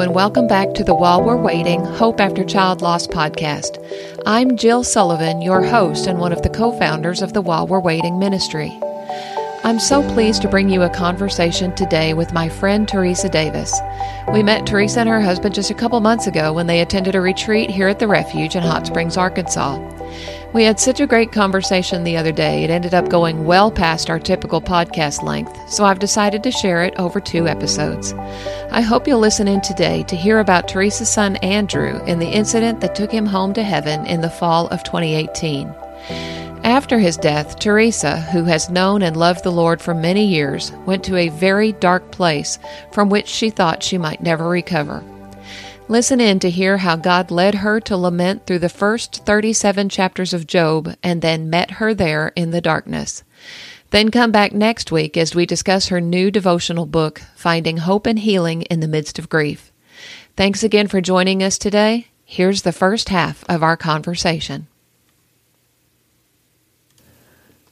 And welcome back to the While We're Waiting Hope After Child Loss podcast. I'm Jill Sullivan, your host and one of the co founders of the While We're Waiting ministry. I'm so pleased to bring you a conversation today with my friend Teresa Davis. We met Teresa and her husband just a couple months ago when they attended a retreat here at the Refuge in Hot Springs, Arkansas. We had such a great conversation the other day, it ended up going well past our typical podcast length, so I've decided to share it over two episodes. I hope you'll listen in today to hear about Teresa's son Andrew and the incident that took him home to heaven in the fall of 2018. After his death, Teresa, who has known and loved the Lord for many years, went to a very dark place from which she thought she might never recover. Listen in to hear how God led her to lament through the first 37 chapters of Job and then met her there in the darkness. Then come back next week as we discuss her new devotional book, Finding Hope and Healing in the Midst of Grief. Thanks again for joining us today. Here's the first half of our conversation.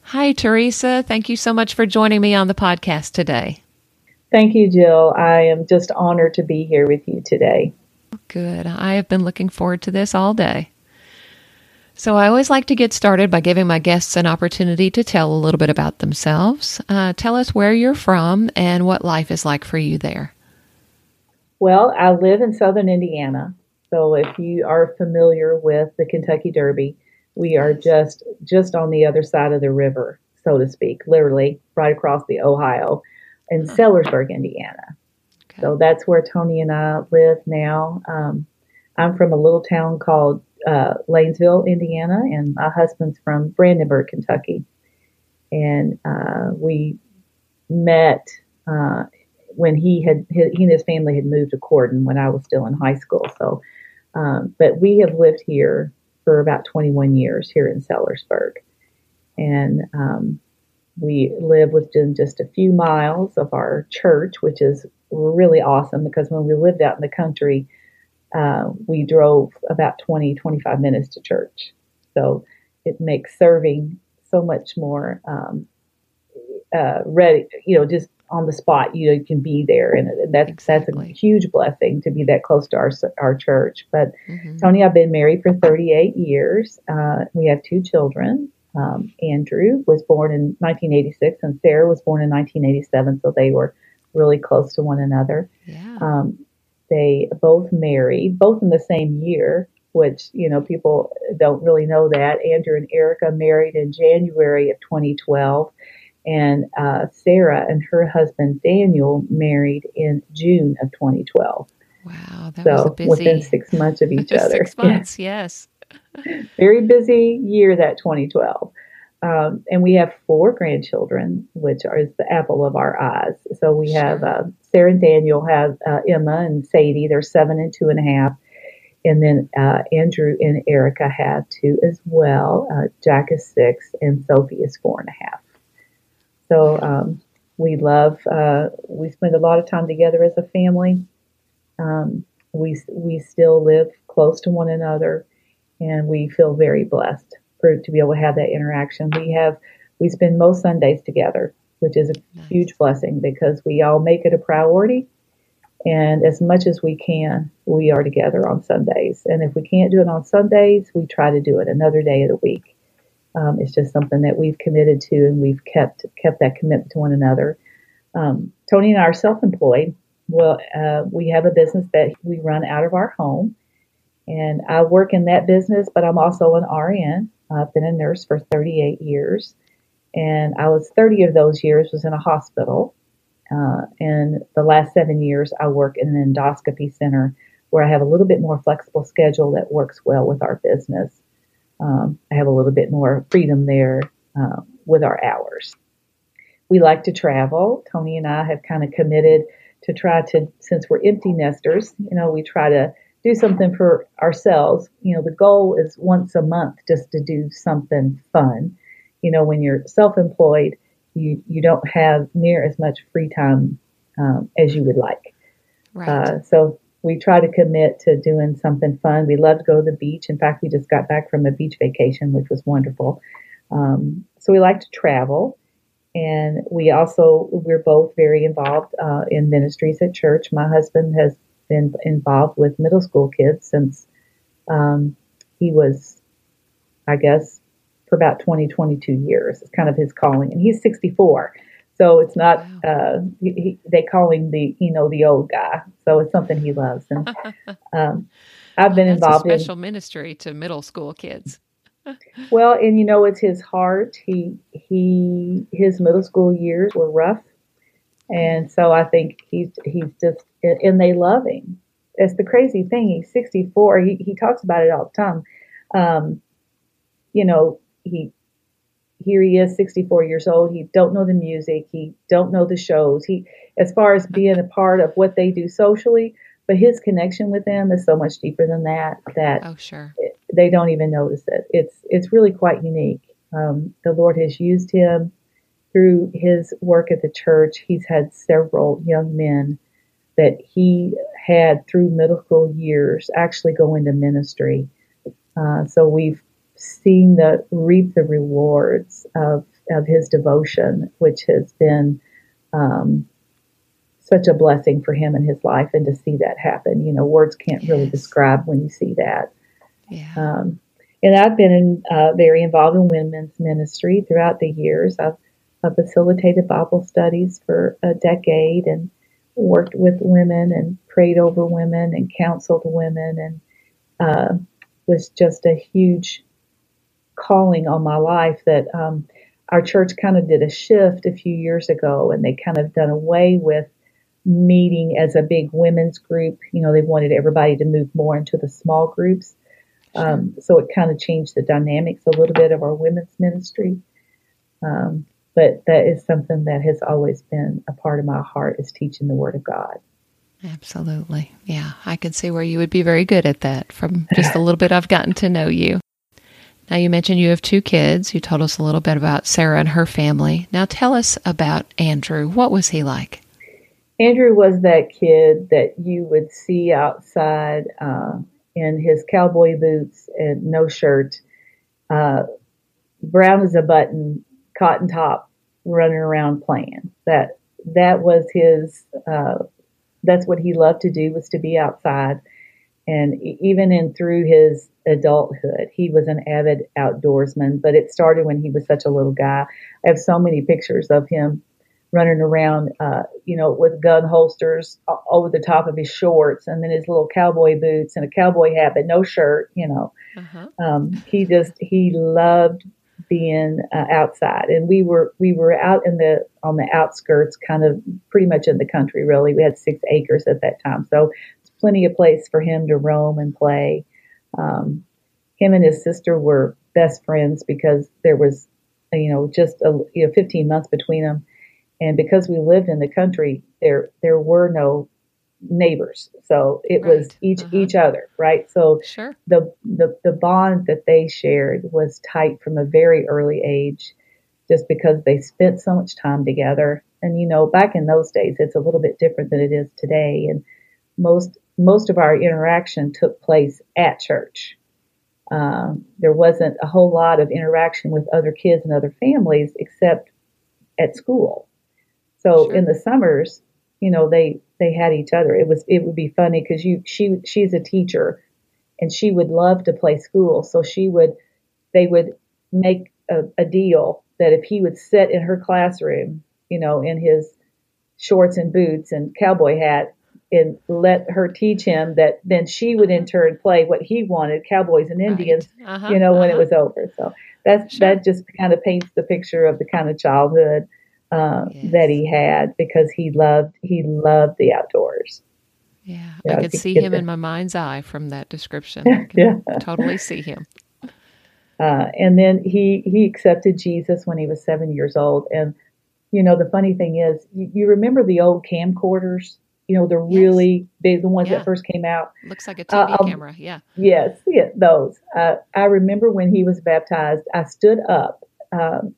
Hi, Teresa. Thank you so much for joining me on the podcast today. Thank you, Jill. I am just honored to be here with you today. Good. I have been looking forward to this all day. So, I always like to get started by giving my guests an opportunity to tell a little bit about themselves. Uh, tell us where you're from and what life is like for you there. Well, I live in southern Indiana. So, if you are familiar with the Kentucky Derby, we are just just on the other side of the river, so to speak, literally right across the Ohio in Sellersburg, Indiana. Okay. So that's where Tony and I live now. Um, I'm from a little town called uh, Lanesville, Indiana, and my husband's from Brandenburg, Kentucky. And uh, we met uh, when he had he and his family had moved to Corydon when I was still in high school. So, um, but we have lived here for about 21 years here in Sellersburg. And um, we live within just a few miles of our church, which is really awesome because when we lived out in the country, uh, we drove about 20, 25 minutes to church. So it makes serving so much more um, uh, ready, you know, just on the spot. You know, you can be there, and that's exactly. that's a huge blessing to be that close to our our church. But mm-hmm. Tony, I've been married for 38 years. Uh, we have two children. Um, Andrew was born in 1986, and Sarah was born in 1987. So they were really close to one another. Yeah. Um, they both married, both in the same year, which you know people don't really know that. Andrew and Erica married in January of 2012 and uh, Sarah and her husband Daniel married in June of 2012. Wow, that so was a busy... within six months of each other. six months, yes. Very busy year that 2012. Um, and we have four grandchildren, which are the apple of our eyes. So we have uh, Sarah and Daniel have uh, Emma and Sadie. They're seven and two and a half. And then uh, Andrew and Erica have two as well. Uh, Jack is six, and Sophie is four and a half. So um, we love, uh, we spend a lot of time together as a family. Um, we, we still live close to one another and we feel very blessed for to be able to have that interaction. We have, we spend most Sundays together, which is a nice. huge blessing because we all make it a priority. And as much as we can, we are together on Sundays. And if we can't do it on Sundays, we try to do it another day of the week. Um, it's just something that we've committed to, and we've kept kept that commitment to one another. Um, Tony and I are self-employed. Well, uh, we have a business that we run out of our home, and I work in that business. But I'm also an RN. I've been a nurse for 38 years, and I was 30 of those years was in a hospital. Uh, and the last seven years, I work in an endoscopy center where I have a little bit more flexible schedule that works well with our business um, I have a little bit more freedom there uh, with our hours. We like to travel. Tony and I have kind of committed to try to, since we're empty nesters, you know, we try to do something for ourselves. You know, the goal is once a month just to do something fun. You know, when you're self-employed, you you don't have near as much free time um, as you would like. Right. Uh, so we try to commit to doing something fun. We love to go to the beach. In fact, we just got back from a beach vacation, which was wonderful. Um, so we like to travel. And we also, we're both very involved uh, in ministries at church. My husband has been involved with middle school kids since um, he was, I guess, for about 20, 22 years. It's kind of his calling. And he's 64. So it's not, wow. uh, he, they call him the, you know, the old guy. So it's something he loves. And um, I've been well, involved in special ministry to middle school kids. well, and you know, it's his heart. He, he, his middle school years were rough. And so I think he's, he's just, and they love him. It's the crazy thing. He's 64. He, he talks about it all the time. Um, you know, he here he is 64 years old he don't know the music he don't know the shows he as far as being a part of what they do socially but his connection with them is so much deeper than that that oh sure they don't even notice it it's it's really quite unique um, the lord has used him through his work at the church he's had several young men that he had through middle school years actually go into ministry uh, so we've seen the reap the rewards of of his devotion, which has been um, such a blessing for him in his life, and to see that happen, you know, words can't yes. really describe when you see that. Yeah. Um, and I've been in, uh, very involved in women's ministry throughout the years. I've, I've facilitated Bible studies for a decade and worked with women and prayed over women and counseled women and uh, was just a huge calling on my life that um, our church kind of did a shift a few years ago and they kind of done away with meeting as a big women's group. You know, they wanted everybody to move more into the small groups. Um, so it kind of changed the dynamics a little bit of our women's ministry. Um, but that is something that has always been a part of my heart is teaching the Word of God. Absolutely. Yeah, I could see where you would be very good at that from just a little bit I've gotten to know you. Now, you mentioned you have two kids. You told us a little bit about Sarah and her family. Now, tell us about Andrew. What was he like? Andrew was that kid that you would see outside uh, in his cowboy boots and no shirt, uh, brown as a button, cotton top, running around playing. That that was his. Uh, that's what he loved to do was to be outside, and even in through his adulthood. He was an avid outdoorsman, but it started when he was such a little guy. I have so many pictures of him running around, uh, you know, with gun holsters over the top of his shorts and then his little cowboy boots and a cowboy hat, but no shirt, you know. Uh-huh. Um, he just, he loved being uh, outside. And we were we were out in the on the outskirts kind of pretty much in the country really. We had six acres at that time. So it's plenty of place for him to roam and play. Um, him and his sister were best friends because there was, you know, just a, you know, 15 months between them. And because we lived in the country, there there were no neighbors, so it right. was each uh-huh. each other, right? So sure. the, the the bond that they shared was tight from a very early age, just because they spent so much time together. And you know, back in those days, it's a little bit different than it is today. And most most of our interaction took place at church. Um, there wasn't a whole lot of interaction with other kids and other families except at school. So sure. in the summers, you know, they they had each other. It was it would be funny because you she she's a teacher, and she would love to play school. So she would they would make a, a deal that if he would sit in her classroom, you know, in his shorts and boots and cowboy hat, and let her teach him that then she would in turn play what he wanted, cowboys and Indians, right. uh-huh, you know, uh-huh. when it uh-huh. was over. So that's sure. that just kind of paints the picture of the kind of childhood uh, yes. that he had because he loved he loved the outdoors. Yeah, you know, I could see him in my mind's eye from that description. I yeah. totally see him. Uh, and then he he accepted Jesus when he was seven years old. And you know the funny thing is, you, you remember the old camcorders you know, the yes. really big, the ones yeah. that first came out. Looks like a TV uh, um, camera, yeah. Yes, yeah, those. Uh, I remember when he was baptized, I stood up um,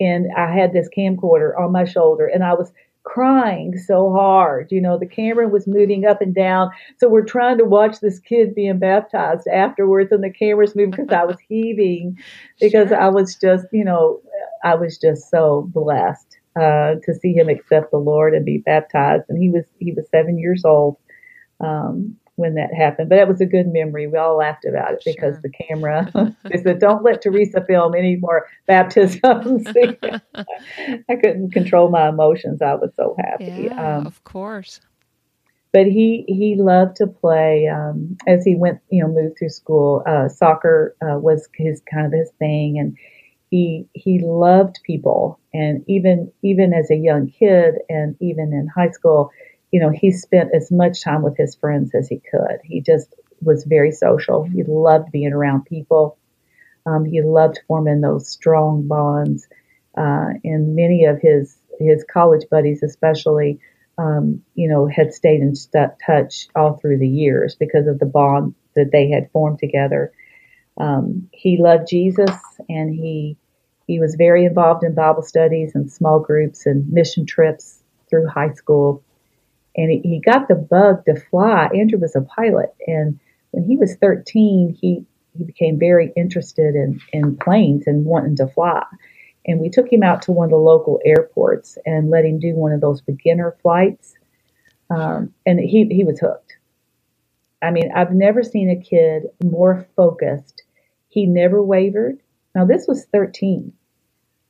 and I had this camcorder on my shoulder and I was crying so hard. You know, the camera was moving up and down. So we're trying to watch this kid being baptized afterwards and the camera's moving because I was heaving because sure. I was just, you know, I was just so blessed uh, to see him accept the Lord and be baptized. And he was he was seven years old um, when that happened. But it was a good memory. We all laughed about it because Sure. the camera. they said, "Don't let Teresa film any more baptisms." I couldn't control my emotions. I was so happy. Yeah, Um, of course. but he he loved to play um, as he went you know moved through school uh, soccer uh, was his kind of his thing and he he loved people and even even as a young kid and even in high school you know he spent as much time with his friends as he could he just was very social he loved being around people um, he loved forming those strong bonds uh, and many of his his college buddies especially um, you know, had stayed in st- touch all through the years because of the bond that they had formed together. Um, he loved Jesus, and he he was very involved in Bible studies and small groups and mission trips through high school. And he, he got the bug to fly. Andrew was a pilot, and when he was 13, he he became very interested in in planes and wanting to fly and we took him out to one of the local airports and let him do one of those beginner flights. Um, and he, he was hooked. I mean, I've never seen a kid more focused. He never wavered. Now, this was 13.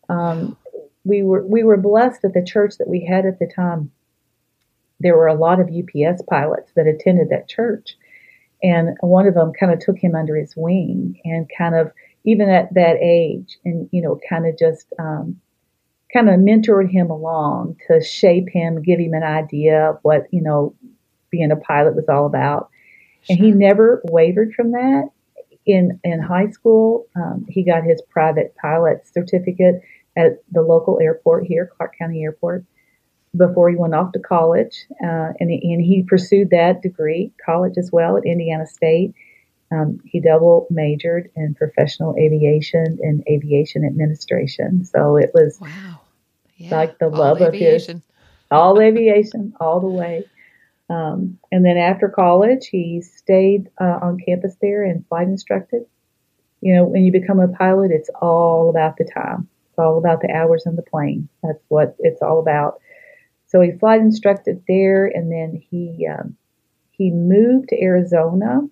Um, we were we were blessed at the church that we had at the time. There were a lot of UPS pilots that attended that church, and one of them kind of took him under his wing and kind of even at that age and you know kind of just um, kind of mentored him along to shape him give him an idea of what you know being a pilot was all about. And he never wavered from that. In in high school um, he got his private pilot certificate at the local airport here clark county airport before he went off to college uh, and, he, and he pursued that degree college as well at indiana state um, he double majored in professional aviation and aviation administration. So it was Wow. Yeah. like the all love of his- aviation. all aviation, all the way. Um, and then after college, he stayed uh, on campus there and flight instructed. You know, when you become a pilot, it's all about the time. It's all about the hours on the plane. That's what it's all about. So he flight instructed there, and then he um, he moved to Arizona.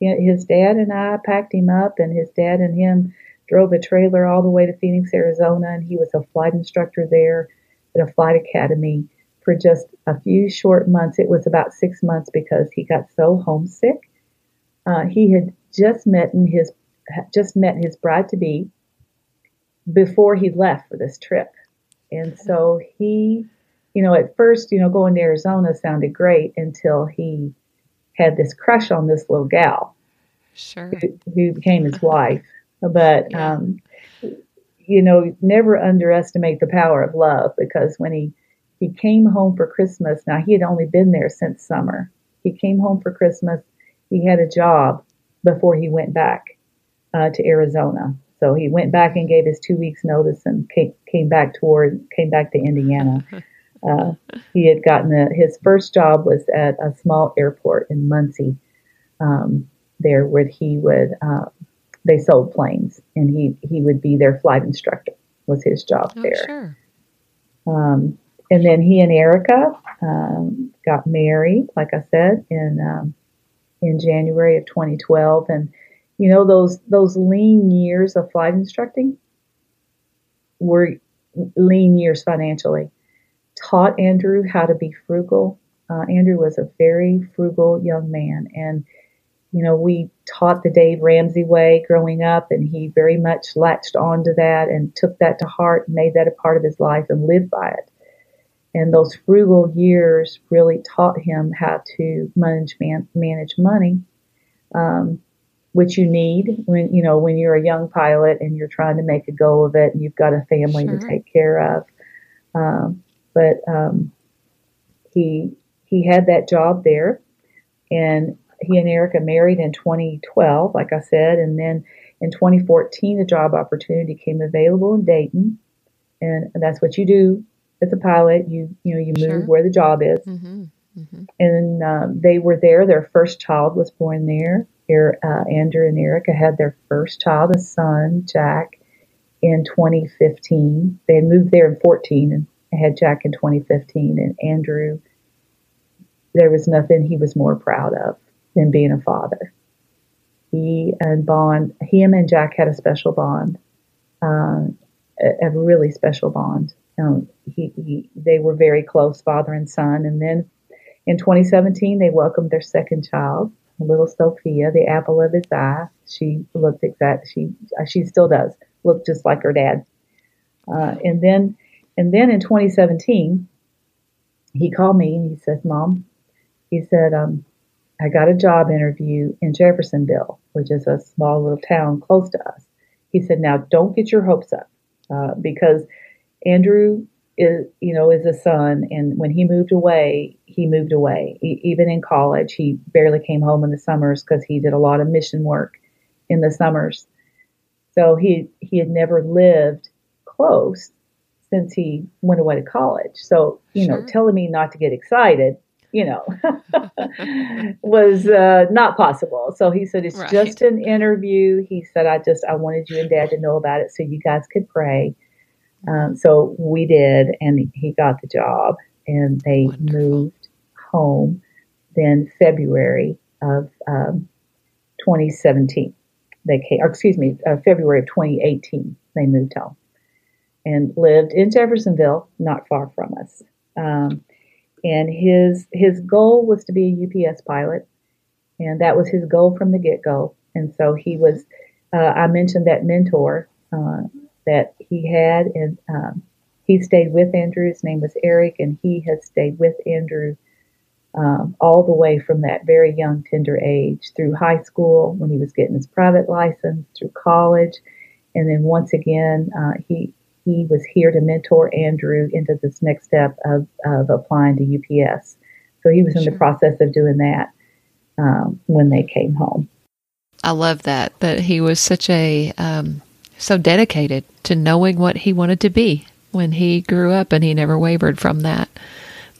His dad and I packed him up, and his dad and him drove a trailer all the way to Phoenix, Arizona, and he was a flight instructor there at a flight academy for just a few short months. It was about six months because he got so homesick. Uh, he had just met his just met his bride to be before he left for this trip, and so he, you know, at first, you know, going to Arizona sounded great until he had this crush on this little gal Sure. who, who became his wife. But Yeah. um, you know, never underestimate the power of love because when he he came home for Christmas, now he had only been there since summer. He came home for Christmas. He had a job before he went back uh, to Arizona. So he went back and gave his two weeks notice and came, came back toward came back to Indiana. Uh, he had gotten a, his first job was at a small airport in Muncie, um, there where he would uh, they sold planes and he he would be their flight instructor was his job Oh, there. sure. Um, and then he and Erica um, got married, like I said, in um, in January of 2012. And you know those those lean years of flight instructing were lean years financially. Taught Andrew how to be frugal. Uh, Andrew was a very frugal young man, and you know we taught the Dave Ramsey way growing up, and he very much latched onto that and took that to heart, and made that a part of his life, and lived by it. And those frugal years really taught him how to manage man, manage money, um, which you need when you know when you're a young pilot and you're trying to make a go of it, and you've got a family Sure. to take care of. Um, but um, he he had that job there, and he and Erica married in 2012, like I said, and then in 2014 a job opportunity came available in Dayton, and that's what you do as a pilot. You you know you move Sure. where the job is, Mm-hmm. Mm-hmm. and um, they were there. Their first child was born there. Er- uh, Andrew and Erica had their first child, a son, Jack, in 2015. They had moved there in 14 and had Jack in 2015. And Andrew there was nothing he was more proud of than being a father. He and Bond, him and Jack had a special bond, uh, a, a, really special bond. Um, he, he, they were very close, father and son. And then in 2017, they welcomed their second child, little Sophia, the apple of his eye. She looked exact. She she still does look just like her dad. Uh, and then and then in 2017, he called me and he said, "Mom," he said, um, "I got a job interview in Jeffersonville, which is a small little town close to us." He said, "Now don't get your hopes up uh, because Andrew is, you know, is a son, and when he moved away, he moved away. Even in college, he barely came home in the summers because he did a lot of mission work in the summers. So he he had never lived close since he went away to college. So you sure. know, telling me not to get excited, you know, was uh, not possible. So he said it's right. just an interview. He said I just I wanted you and Dad to know about it so you guys could pray. Um, so we did, and he got the job, and they Wonderful. moved home. Then February of um, 2017, they came. Or excuse me, uh, February of 2018, they moved home and lived in Jeffersonville, not far from us. Um, and his his goal was to be a UPS pilot, and that was his goal from the get go. And so he was. Uh, I mentioned that mentor uh, that he had, and um, he stayed with Andrew. His name was Eric, and he has stayed with Andrew um, all the way from that very young, tender age through high school when he was getting his private license, through college, and then once again, uh, he he was here to mentor Andrew into this next step of, of applying to UPS. So he was in the process of doing that um, when they came home. I love that that he was such a um, so dedicated to knowing what he wanted to be when he grew up, and he never wavered from that.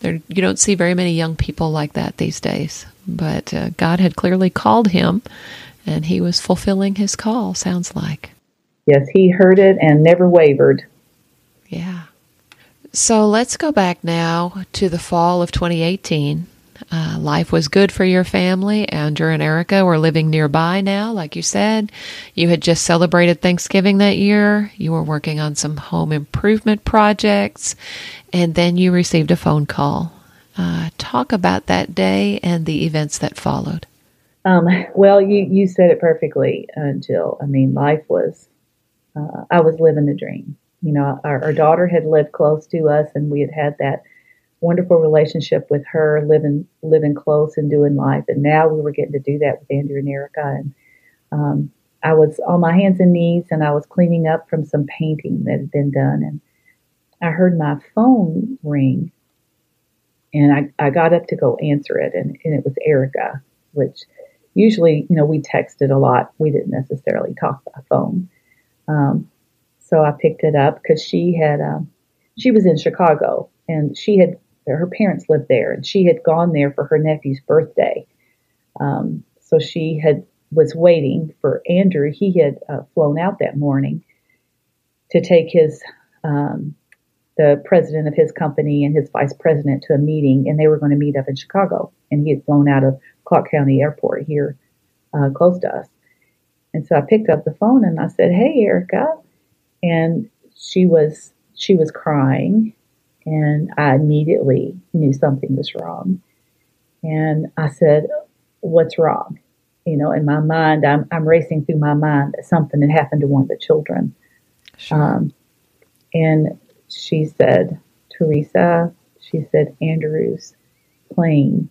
There, you don't see very many young people like that these days, but uh, God had clearly called him, and he was fulfilling his call. Sounds like. Yes, he heard it and never wavered. Yeah. So let's go back now to the fall of 2018. Uh, life was good for your family. Andrew and Erica were living nearby now, like you said. You had just celebrated Thanksgiving that year. You were working on some home improvement projects, and then you received a phone call. Uh, talk about that day and the events that followed. Um, well, you, you said it perfectly, uh, Jill. I mean, life was, uh, I was living the dream. You know, our, our daughter had lived close to us, and we had had that wonderful relationship with her, living living close and doing life. And now we were getting to do that with Andrew and Erica. And um, I was on my hands and knees, and I was cleaning up from some painting that had been done, and I heard my phone ring, and I, I got up to go answer it, and, and it was Erica, which usually, you know, we texted a lot. We didn't necessarily talk by phone. Um, so I picked it up because she had, um, she was in Chicago and she had, her parents lived there and she had gone there for her nephew's birthday. Um, so she had, was waiting for Andrew. He had uh, flown out that morning to take his, um, the president of his company and his vice president to a meeting, and they were going to meet up in Chicago. And he had flown out of Clark County Airport here uh, close to us. And so I picked up the phone and I said, Hey, Erica, and she was she was crying and I immediately knew something was wrong. And I said, What's wrong? You know, in my mind, I'm, I'm racing through my mind that something had happened to one of the children. Sure. Um, and she said, Teresa, she said, Andrew's plane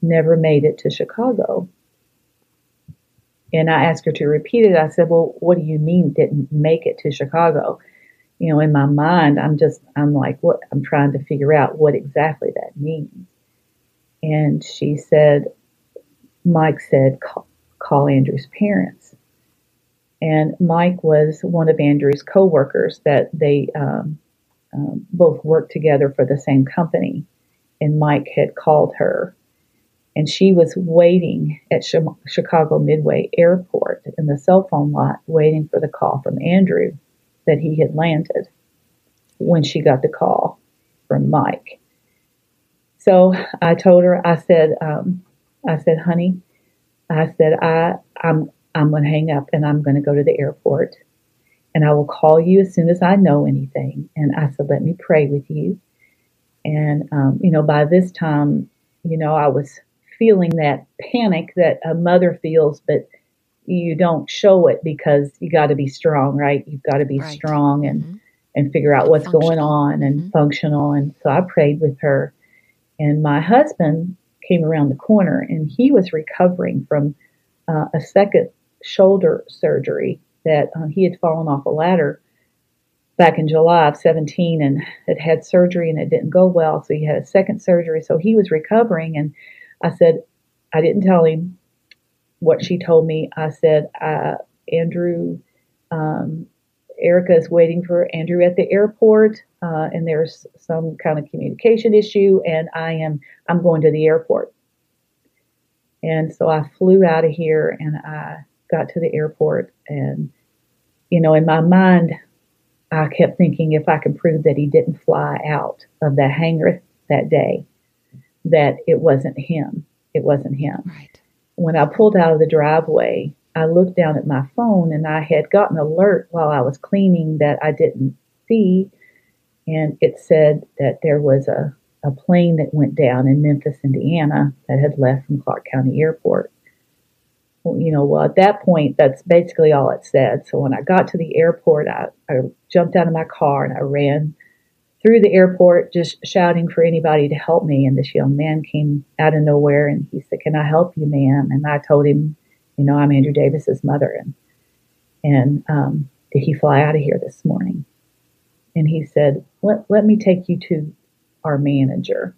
never made it to Chicago. And I asked her to repeat it. I said, Well, what do you mean didn't make it to Chicago? You know, in my mind, I'm just, I'm like, what? I'm trying to figure out what exactly that means. And she said, Mike said, call, call Andrew's parents. And Mike was one of Andrew's coworkers that they um, um, both worked together for the same company. And Mike had called her and she was waiting at Chicago Midway Airport in the cell phone lot, waiting for the call from Andrew that he had landed when she got the call from Mike. So I told her, I said, um, I said, honey, I said, I, I'm, I'm going to hang up and I'm going to go to the airport and I will call you as soon as I know anything. And I said, let me pray with you. And, um, you know, by this time, you know, I was feeling that panic that a mother feels, but you don't show it because you got to be strong, right? You've got to be right. strong and, mm-hmm. and figure out what's going on and mm-hmm. functional. And so I prayed with her. And my husband came around the corner and he was recovering from uh, a second shoulder surgery that uh, he had fallen off a ladder back in July of 17 and had had surgery and it didn't go well. So he had a second surgery. So he was recovering. And I said, I didn't tell him what she told me. I said, uh, Andrew, um, Erica is waiting for Andrew at the airport, uh, and there's some kind of communication issue, and I am I'm going to the airport. And so I flew out of here, and I got to the airport, and you know, in my mind, I kept thinking if I could prove that he didn't fly out of the hangar that day, that it wasn't him. It wasn't him. Right. When I pulled out of the driveway, I looked down at my phone and I had gotten an alert while I was cleaning that I didn't see. And it said that there was a, a plane that went down in Memphis, Indiana that had left from Clark County Airport. Well, you know, well, at that point, that's basically all it said. So when I got to the airport, I, I jumped out of my car and I ran through the airport just shouting for anybody to help me. And this young man came out of nowhere and he said, Can I help you, ma'am? And I told him, You know, I'm Andrew Davis's mother. And, and um, did he fly out of here this morning? And he said, let, let me take you to our manager.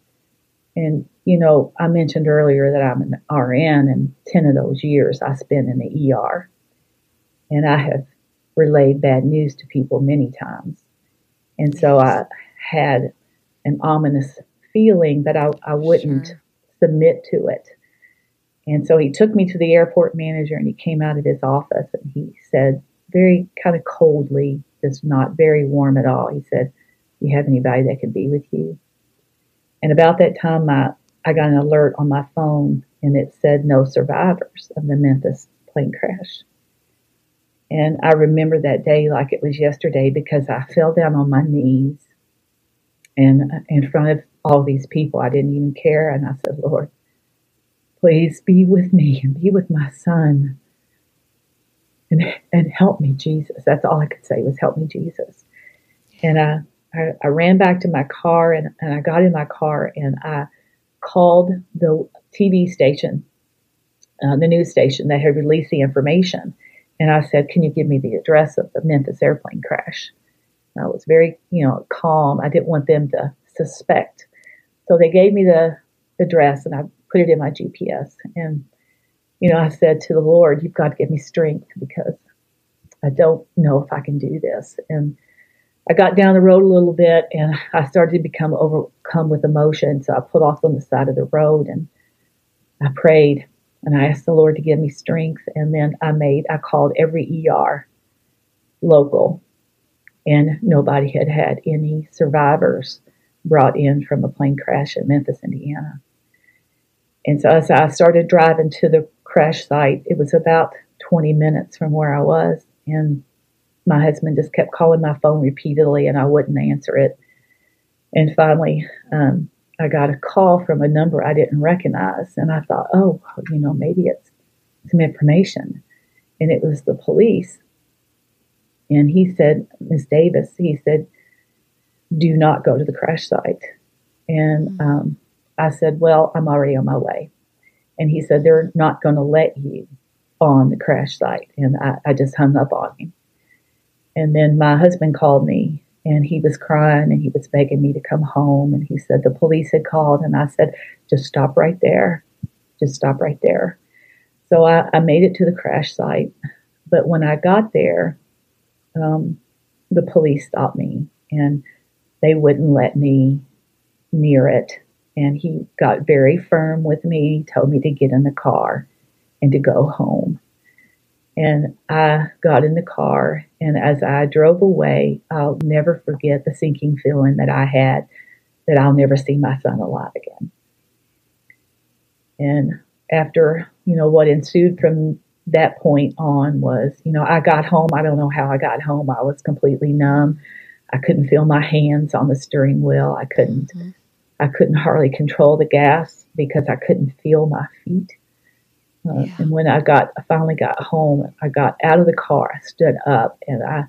And, you know, I mentioned earlier that I'm an RN, and 10 of those years I spent in the ER. And I have relayed bad news to people many times. And so I had an ominous feeling that I, I wouldn't sure. submit to it. And so he took me to the airport manager and he came out of his office and he said, very kind of coldly, just not very warm at all, he said, Do you have anybody that can be with you? And about that time, my, I got an alert on my phone and it said no survivors of the Memphis plane crash. And I remember that day like it was yesterday because I fell down on my knees and in front of all these people. I didn't even care. And I said, Lord, please be with me and be with my son and, and help me, Jesus. That's all I could say was help me, Jesus. And I, I, I ran back to my car and, and I got in my car and I called the TV station, uh, the news station that had released the information. And I said, Can you give me the address of the Memphis airplane crash? I was very, you know, calm. I didn't want them to suspect. So they gave me the address and I put it in my GPS. And, you know, I said to the Lord, You've got to give me strength because I don't know if I can do this. And I got down the road a little bit and I started to become overcome with emotion. So I put off on the side of the road and I prayed and I asked the Lord to give me strength. And then I made, I called every ER local and nobody had had any survivors brought in from a plane crash in Memphis, Indiana. And so as I started driving to the crash site, it was about 20 minutes from where I was. And my husband just kept calling my phone repeatedly and I wouldn't answer it. And finally, um, I got a call from a number I didn't recognize. And I thought, oh, you know, maybe it's some information. And it was the police. And he said, Miss Davis, he said, do not go to the crash site. And mm-hmm. um, I said, well, I'm already on my way. And he said, they're not going to let you on the crash site. And I, I just hung up on him. And then my husband called me and he was crying and he was begging me to come home. And he said the police had called. And I said, just stop right there. Just stop right there. So I, I made it to the crash site. But when I got there, um, the police stopped me and they wouldn't let me near it. And he got very firm with me, told me to get in the car and to go home. And I got in the car, and as I drove away, I'll never forget the sinking feeling that I had that I'll never see my son alive again. And after, you know, what ensued from that point on was, you know, I got home. I don't know how I got home. I was completely numb. I couldn't feel my hands on the steering wheel. I couldn't, mm-hmm. I couldn't hardly control the gas because I couldn't feel my feet. Uh, yeah. And when I got, I finally got home. I got out of the car. I stood up, and I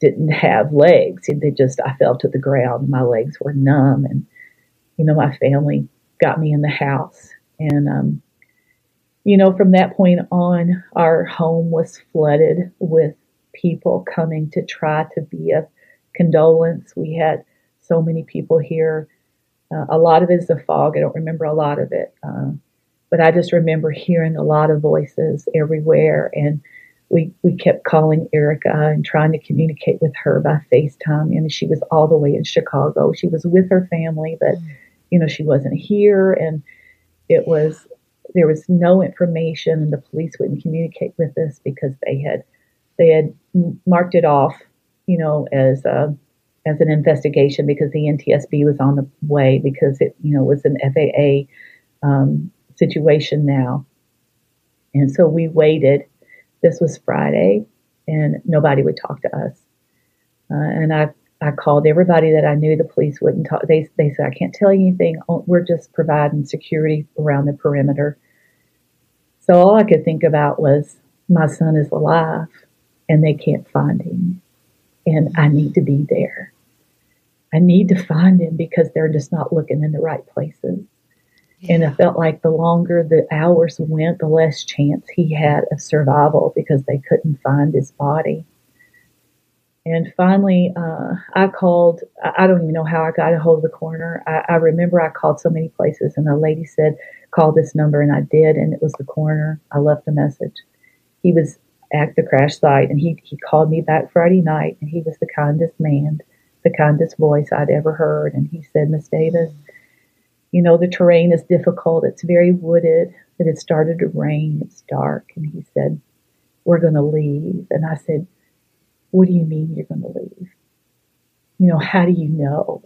didn't have legs. They just, I fell to the ground. My legs were numb, and you know, my family got me in the house, and um, you know, from that point on, our home was flooded with people coming to try to be a condolence. We had so many people here. Uh, a lot of it is the fog. I don't remember a lot of it. Uh, but I just remember hearing a lot of voices everywhere. And we, we kept calling Erica and trying to communicate with her by FaceTime. And she was all the way in Chicago. She was with her family, but, mm. you know, she wasn't here. And it was there was no information and the police wouldn't communicate with us because they had they had marked it off you know as a as an investigation because the NTSB was on the way because it you know was an FAA um, situation now. And so we waited. This was Friday and nobody would talk to us. Uh, and I I called everybody that I knew. The police wouldn't talk. They they said I can't tell you anything. Oh, we're just providing security around the perimeter. So all I could think about was my son is alive, and they can't find him, and I need to be there. I need to find him because they're just not looking in the right places. Yeah. And I felt like the longer the hours went, the less chance he had of survival because they couldn't find his body. And finally, uh, I called. I don't even know how I got a hold of the coroner. I, I, remember I called so many places, and the lady said, "Call this number," and I did, and it was the coroner. I left a message. He was at the crash site, and he he called me back Friday night, and he was the kindest man, the kindest voice I'd ever heard. And he said, "Miss Davis, you know the terrain is difficult. It's very wooded. It had started to rain. It's dark." And he said, "We're going to leave," and I said what do you mean you're going to leave? You know, how do you know?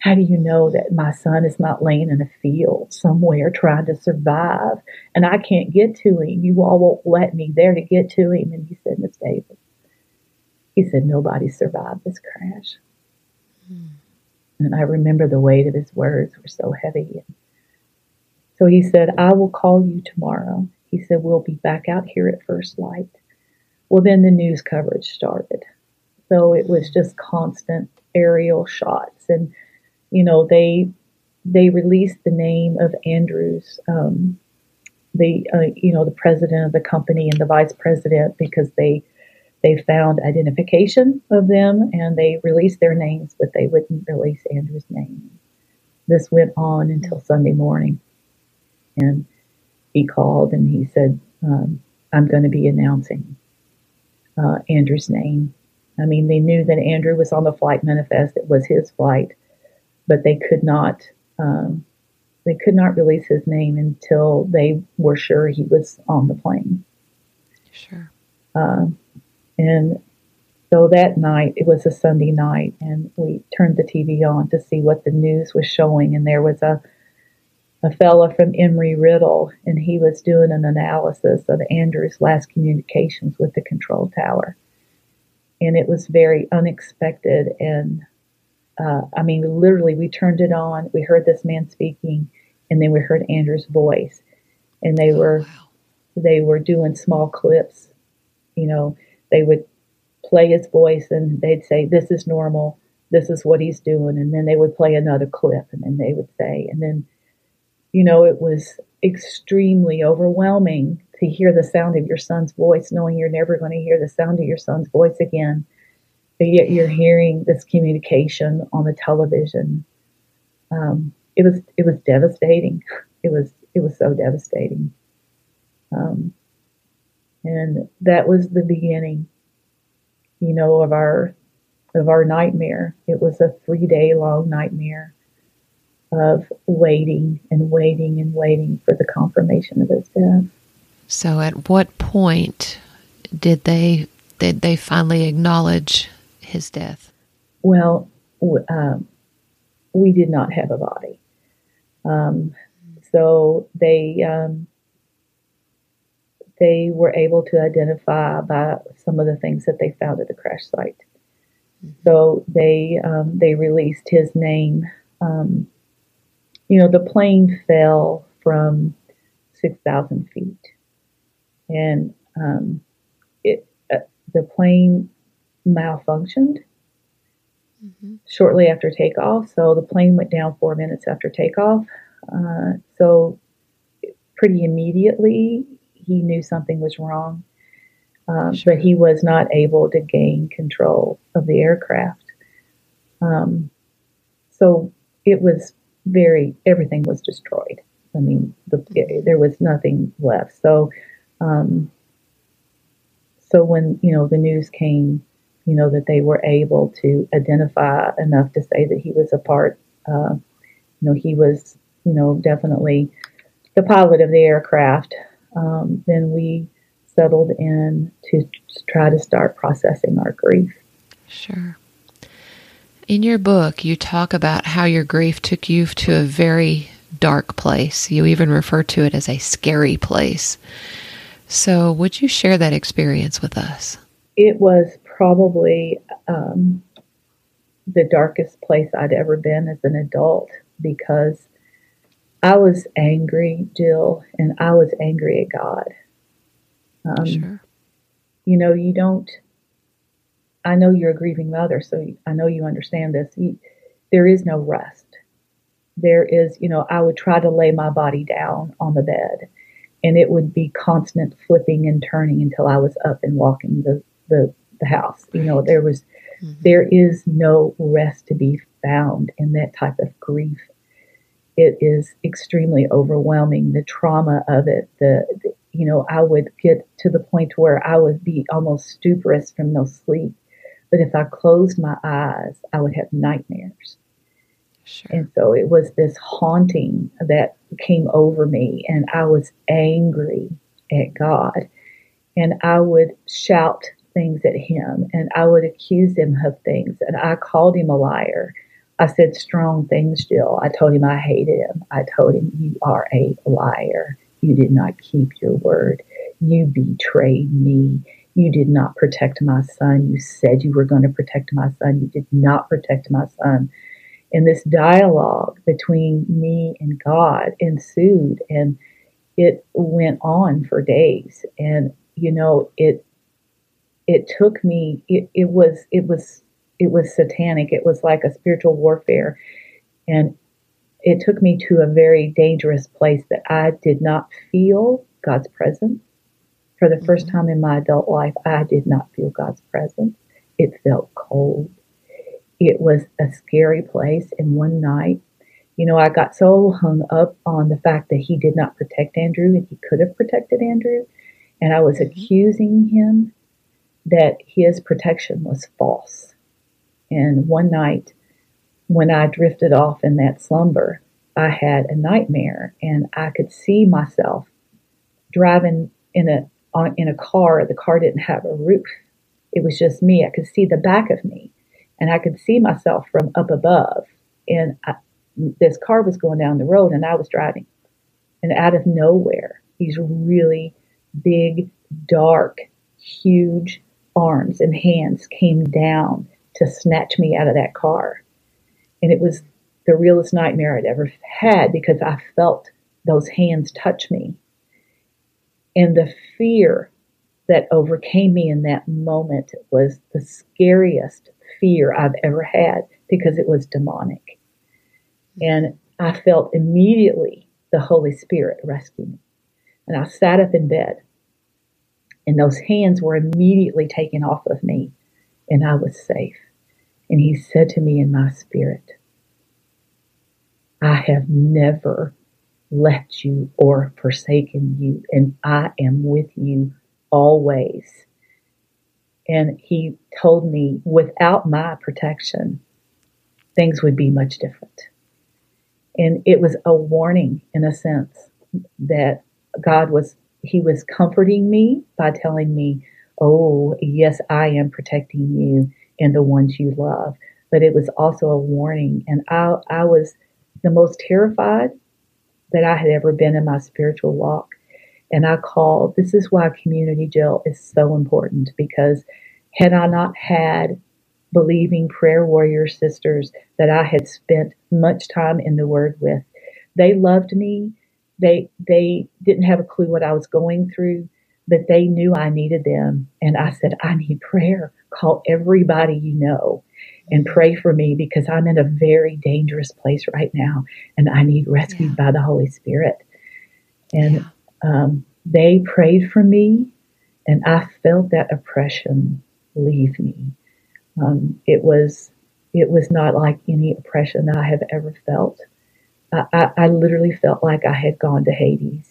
How do you know that my son is not laying in a field somewhere trying to survive and I can't get to him? You all won't let me there to get to him. And he said, Miss Davis, he said, nobody survived this crash. Hmm. And I remember the weight of his words were so heavy. So he said, I will call you tomorrow. He said, We'll be back out here at first light. Well, then the news coverage started. So it was just constant aerial shots. And, you know, they they released the name of Andrews, um, the uh, you know the president of the company and the vice president because they they found identification of them and they released their names, but they wouldn't release Andrew's name. This went on until Sunday morning, and he called and he said, um, "I'm going to be announcing uh, Andrew's name. I mean, they knew that Andrew was on the flight manifest; it was his flight, but they could not um, they could not release his name until they were sure he was on the plane. Sure. Uh, and so that night, it was a Sunday night, and we turned the TV on to see what the news was showing, and there was a a fellow from Embry-Riddle, and he was doing an analysis of Andrew's last communications with the control tower. And it was very unexpected. And uh, I mean, literally, we turned it on, we heard this man speaking, and then we heard Andrew's voice. And they were they were doing small clips. You know, they would play his voice and they'd say, This is normal, this is what he's doing, and then they would play another clip, and then they would say, and then you know, it was extremely overwhelming to hear the sound of your son's voice, knowing you're never going to hear the sound of your son's voice again. But yet you're hearing this communication on the television. Um, it was it was devastating. It was it was so devastating. Um, and that was the beginning, you know, of our of our nightmare. It was a three day long nightmare of waiting and waiting and waiting for the confirmation of his death. So, at what point did they did they finally acknowledge his death? Well, um, we did not have a body. Um, so they um, they were able to identify by some of the things that they found at the crash site. Mm-hmm. So they um, they released his name. Um, you know, the plane fell from six thousand feet, and um, it uh, the plane malfunctioned mm-hmm. shortly after takeoff. So the plane went down four minutes after takeoff. Uh, so pretty immediately, he knew something was wrong, um, sure. but he was not able to gain control of the aircraft. Um, so it was very everything was destroyed. I mean, the, there was nothing left. So, um, so when you know the news came, you know that they were able to identify enough to say that he was a part. Uh, you know, he was you know definitely the pilot of the aircraft um, then we settled in to try to start processing our grief. Sure. In your book, you talk about how your grief took you to a very dark place. You even refer to it as a scary place. So, would you share that experience with us? It was probably um, the darkest place I'd ever been as an adult because I was angry, Jill, and I was angry at God. Um, sure. You know, you don't. I know you're a grieving mother, so I know you understand this. You, there is no rest. There is, you know, I would try to lay my body down on the bed, and it would be constant flipping and turning until I was up and walking the the, the house. You know, there was, mm-hmm. there is no rest to be found in that type of grief it is extremely overwhelming. The trauma of it, the, the, you know, I would get to the point where I would be almost stuporous from no sleep. But if I closed my eyes, I would have nightmares. Sure. And so it was this haunting that came over me, and I was angry at God. And I would shout things at him, and I would accuse him of things, and I called him a liar I said strong things, Jill. I told him I hated him. I told him, You are a liar. You did not keep your word. You betrayed me. You did not protect my son. You said you were going to protect my son. You did not protect my son. And this dialogue between me and God ensued, and it went on for days. And, you know, it, it took me, it, it was, it was it was satanic. It was like a spiritual warfare. And it took me to a very dangerous place that I did not feel God's presence. For the first time in my adult life, I did not feel God's presence. It felt cold. It was a scary place. And one night, you know, I got so hung up on the fact that he did not protect Andrew and he could have protected Andrew. And I was mm-hmm. accusing him that his protection was false. And one night, when I drifted off in that slumber, I had a nightmare, and I could see myself driving in a on, in a car. The car didn't have a roof; it was just me. I could see the back of me, and I could see myself from up above. And I, this car was going down the road, and I was driving. And out of nowhere, these really big, dark, huge arms and hands came down to snatch me out of that car. And it was the realest nightmare I'd ever had because I felt those hands touch me. And the fear that overcame me in that moment was the scariest fear I've ever had because it was demonic. And I felt immediately the Holy Spirit rescue me. And I sat up in bed, and those hands were immediately taken off of me, and I was safe. And he said to me in my spirit, I have never left you or forsaken you, and I am with you always. And he told me without my protection, things would be much different. And it was a warning in a sense that God was, he was comforting me by telling me, Oh, yes, I am protecting you and the ones you love. But it was also a warning. And I, I was the most terrified that I had ever been in my spiritual walk. And I called, this is why community Jill is so important because had I not had believing prayer warrior sisters that I had spent much time in the Word with, they loved me. They they didn't have a clue what I was going through, but they knew I needed them. And I said, I need prayer. Call everybody you know and pray for me because I'm in a very dangerous place right now and I need rescued yeah. by the Holy Spirit. And yeah. um, they prayed for me, and I felt that oppression leave me. Um, it was it was not like any oppression that I have ever felt. I, I, I literally felt like I had gone to Hades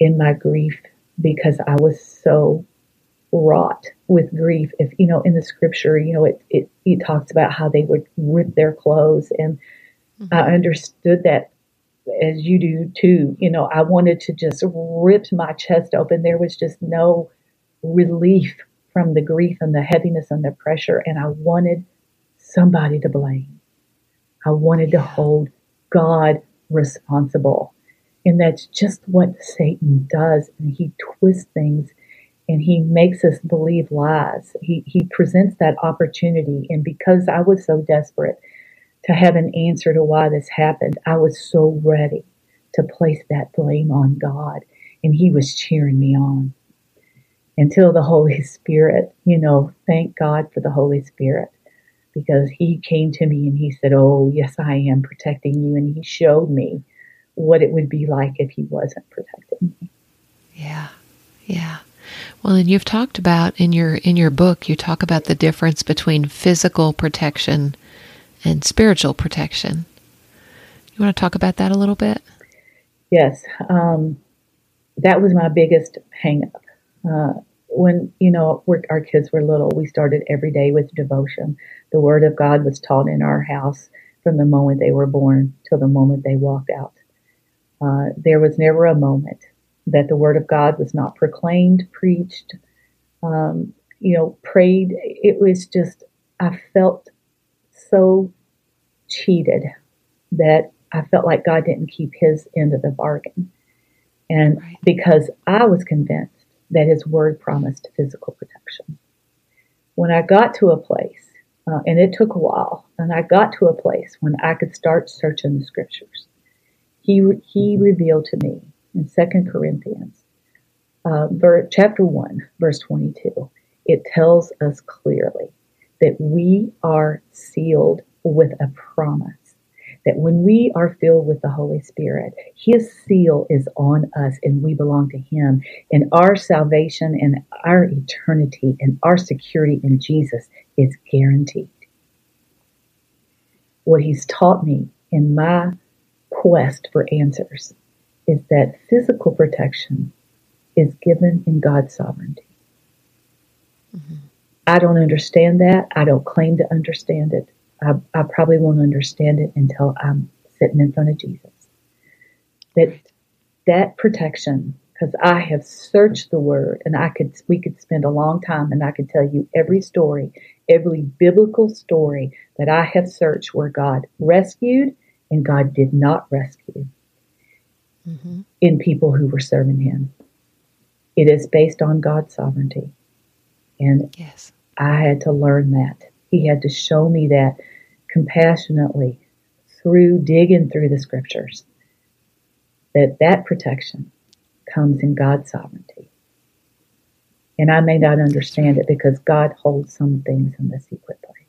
in my grief because I was so wrought with grief. If you know, in the scripture, you know, it it, it talks about how they would rip their clothes, and mm-hmm. I understood that as you do too. You know, I wanted to just rip my chest open. There was just no relief from the grief and the heaviness and the pressure, and I wanted somebody to blame. I wanted to hold God responsible. And that's just what Satan does. And he twists things and he makes us believe lies. He, he presents that opportunity. And because I was so desperate to have an answer to why this happened, I was so ready to place that blame on God. And he was cheering me on until the Holy Spirit, you know, thank God for the Holy Spirit because he came to me and he said, Oh, yes, I am protecting you. And he showed me what it would be like if he wasn't protecting me. Yeah. Yeah. Well, and you've talked about in your in your book, you talk about the difference between physical protection and spiritual protection. You want to talk about that a little bit? Yes, um, that was my biggest hangup. Uh, when you know our kids were little, we started every day with devotion. The Word of God was taught in our house from the moment they were born till the moment they walked out. Uh, there was never a moment that the word of God was not proclaimed, preached, um, you know, prayed. It was just, I felt so cheated that I felt like God didn't keep his end of the bargain. And right. because I was convinced that his word promised physical protection. When I got to a place, uh, and it took a while, and I got to a place when I could start searching the scriptures, he, he revealed to me in Second Corinthians, uh, chapter 1, verse 22, it tells us clearly that we are sealed with a promise. That when we are filled with the Holy Spirit, His seal is on us and we belong to Him. And our salvation and our eternity and our security in Jesus is guaranteed. What He's taught me in my quest for answers is that physical protection is given in God's sovereignty. Mm-hmm. I don't understand that. I don't claim to understand it. I, I, probably won't understand it until I'm sitting in front of Jesus. That that protection, because I have searched the Word, and I could we could spend a long time, and I could tell you every story, every biblical story that I have searched where God rescued and God did not rescue mm-hmm. in people who were serving Him. It is based on God's sovereignty. And yes. I had to learn that. He had to show me that compassionately through digging through the scriptures that that protection comes in God's sovereignty. And I may not understand it because God holds some things in the secret place.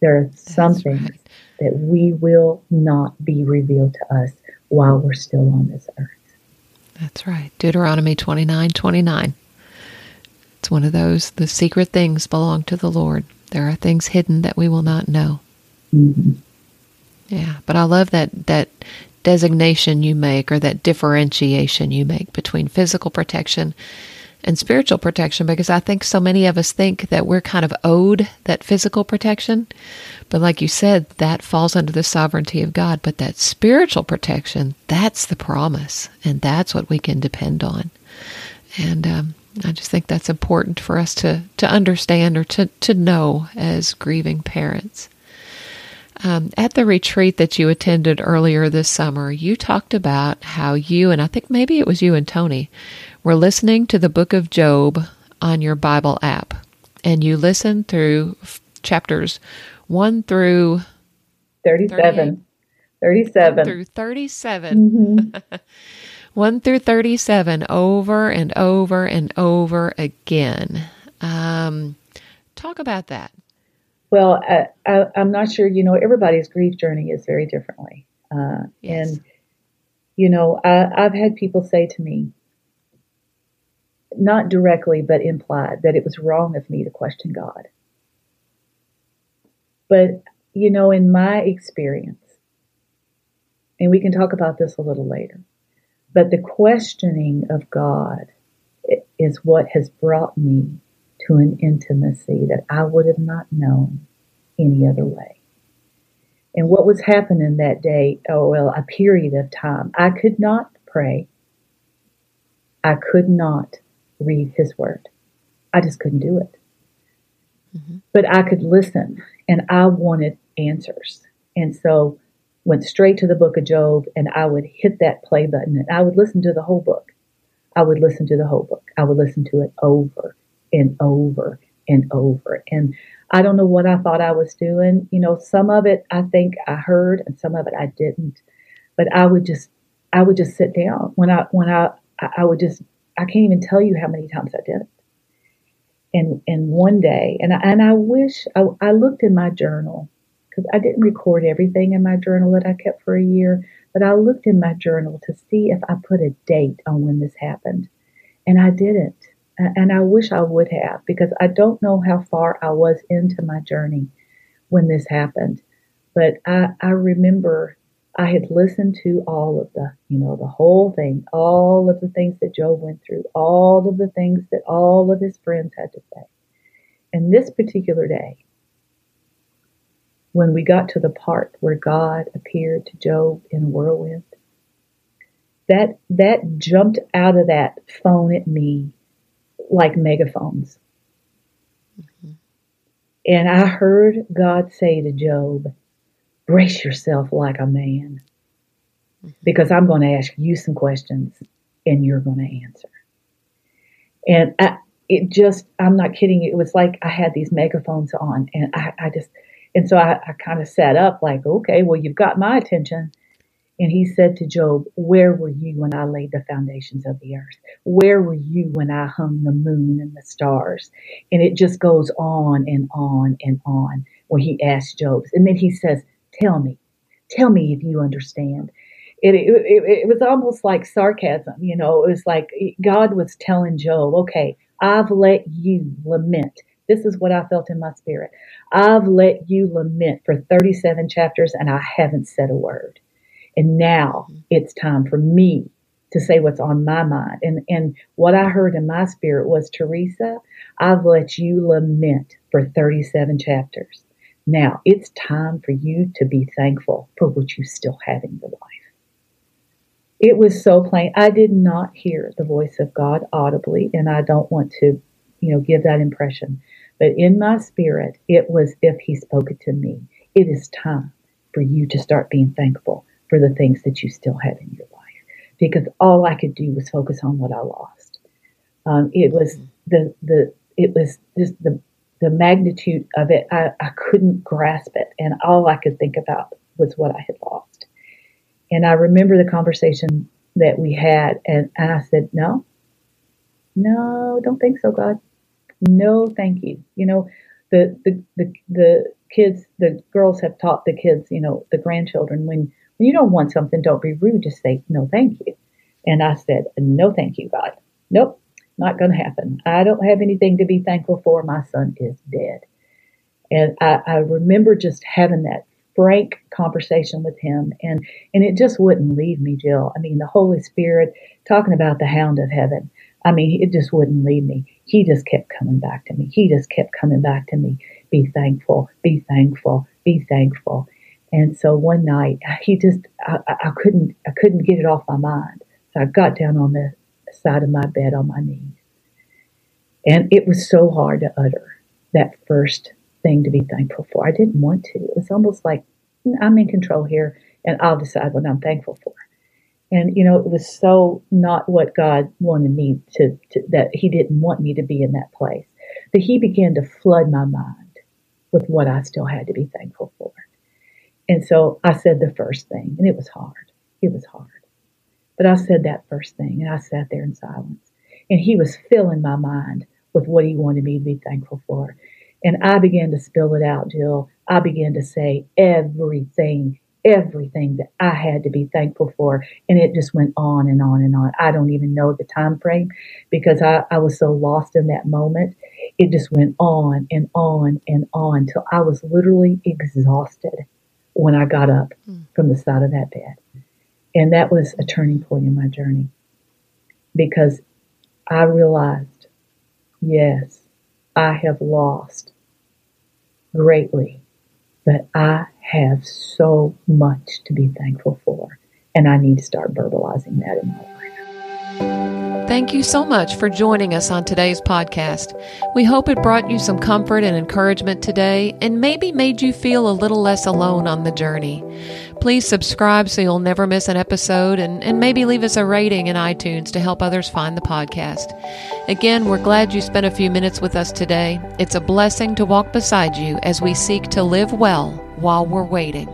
There are some That's things right. that we will not be revealed to us while we're still on this earth. That's right. Deuteronomy 29 29. It's one of those, the secret things belong to the Lord. There are things hidden that we will not know. Mm-hmm. Yeah, but I love that, that designation you make or that differentiation you make between physical protection and spiritual protection because I think so many of us think that we're kind of owed that physical protection. But like you said, that falls under the sovereignty of God. But that spiritual protection, that's the promise. And that's what we can depend on. And um, I just think that's important for us to, to understand or to, to know as grieving parents. Um, at the retreat that you attended earlier this summer, you talked about how you, and I think maybe it was you and Tony, were listening to the book of Job on your Bible app. And you listen through chapters 1 through 37. 37. through 37. Mm-hmm. 1 through 37 over and over and over again. Um, talk about that. Well, I, am not sure, you know, everybody's grief journey is very differently. Uh, yes. And, you know, I, I've had people say to me, not directly, but implied, that it was wrong of me to question God. But, you know, in my experience, and we can talk about this a little later, but the questioning of God is what has brought me to an intimacy that I would have not known any other way. And what was happening that day, oh, well, a period of time, I could not pray. I could not read his word. I just couldn't do it. Mm-hmm. But I could listen and I wanted answers. And so went straight to the book of Job and I would hit that play button and I would listen to the whole book. I would listen to the whole book. I would listen to it over and over and over. And I don't know what I thought I was doing. You know, some of it I think I heard and some of it I didn't. But I would just I would just sit down when I when I I would just I can't even tell you how many times I did it. And and one day, and I, and I wish I, I looked in my journal because I didn't record everything in my journal that I kept for a year, but I looked in my journal to see if I put a date on when this happened, and I didn't. And I wish I would have because I don't know how far I was into my journey when this happened. But I, I remember I had listened to all of the, you know, the whole thing, all of the things that Job went through, all of the things that all of his friends had to say. And this particular day, when we got to the part where God appeared to Job in a whirlwind, that that jumped out of that phone at me like megaphones. Mm-hmm. And I heard God say to Job, brace yourself like a man mm-hmm. because I'm going to ask you some questions and you're going to answer. And I, it just, I'm not kidding. It was like I had these megaphones on and I, I just, and so I, I kind of sat up like, okay, well, you've got my attention. And he said to Job, Where were you when I laid the foundations of the earth? Where were you when I hung the moon and the stars? And it just goes on and on and on when he asks Job. And then he says, Tell me. Tell me if you understand. It, it, it, was almost like sarcasm, you know. It was like eh, God was telling Job, okay, I've let you lament. This is what I felt in my spirit. I've let you lament for 37 chapters and I haven't said a word. And now it's time for me to say what's on my mind. And, and what I heard in my spirit was, Teresa, I've let you lament for 37 chapters. Now it's time for you to be thankful for what you still have in your life. It was so plain. I did not hear the voice of God audibly, and I don't want to, you know, give that impression. But in my spirit, it was if He spoke it to me. It is time for you to start being thankful for the things that you still have in your life. Because all I could do was focus on what I lost. Um, it was the the it was just the the magnitude of it, I, I couldn't grasp it. And all I could think about was what I had lost. And I remember the conversation that we had, and, and I said, No, no, don't think so, God. No, thank you. You know, the, the, the, the kids, the girls have taught the kids, you know, the grandchildren, when, when you don't want something, don't be rude, just say, No, thank you. And I said, No, thank you, God. Nope, not going to happen. I don't have anything to be thankful for. My son is dead. And I, I remember just having that frank conversation with him and and it just wouldn't leave me jill i mean the holy spirit talking about the hound of heaven i mean it just wouldn't leave me he just kept coming back to me he just kept coming back to me be thankful be thankful be thankful and so one night he just I, I couldn't i couldn't get it off my mind so i got down on the side of my bed on my knees. And it was so hard to utter that first thing to be thankful for. I didn't want to. It was almost like I'm in control here and I'll decide what I'm thankful for. And, you know, it was so not what God wanted me to, to, that He didn't want me to be in that place. That He began to flood my mind with what I still had to be thankful for. And so I said the first thing, and it was hard. It was hard. But I said that first thing, and I sat there in silence. And He was filling my mind with what He wanted me to be thankful for. And I began to spill it out, Jill. I began to say everything everything that I had to be thankful for. And it just went on and on and on. I don't even know the time frame because I, I was so lost in that moment. It just went on and on and on till I was literally exhausted when I got up mm. from the side of that bed. And that was a turning point in my journey because I realized, yes, I have lost greatly, but I have so much to be thankful for. And I need to start verbalizing that in my life. Thank you so much for joining us on today's podcast. We hope it brought you some comfort and encouragement today and maybe made you feel a little less alone on the journey. Please subscribe so you'll never miss an episode and, and maybe leave us a rating in iTunes to help others find the podcast. Again, we're glad you spent a few minutes with us today. It's a blessing to walk beside you as we seek to live well while we're waiting.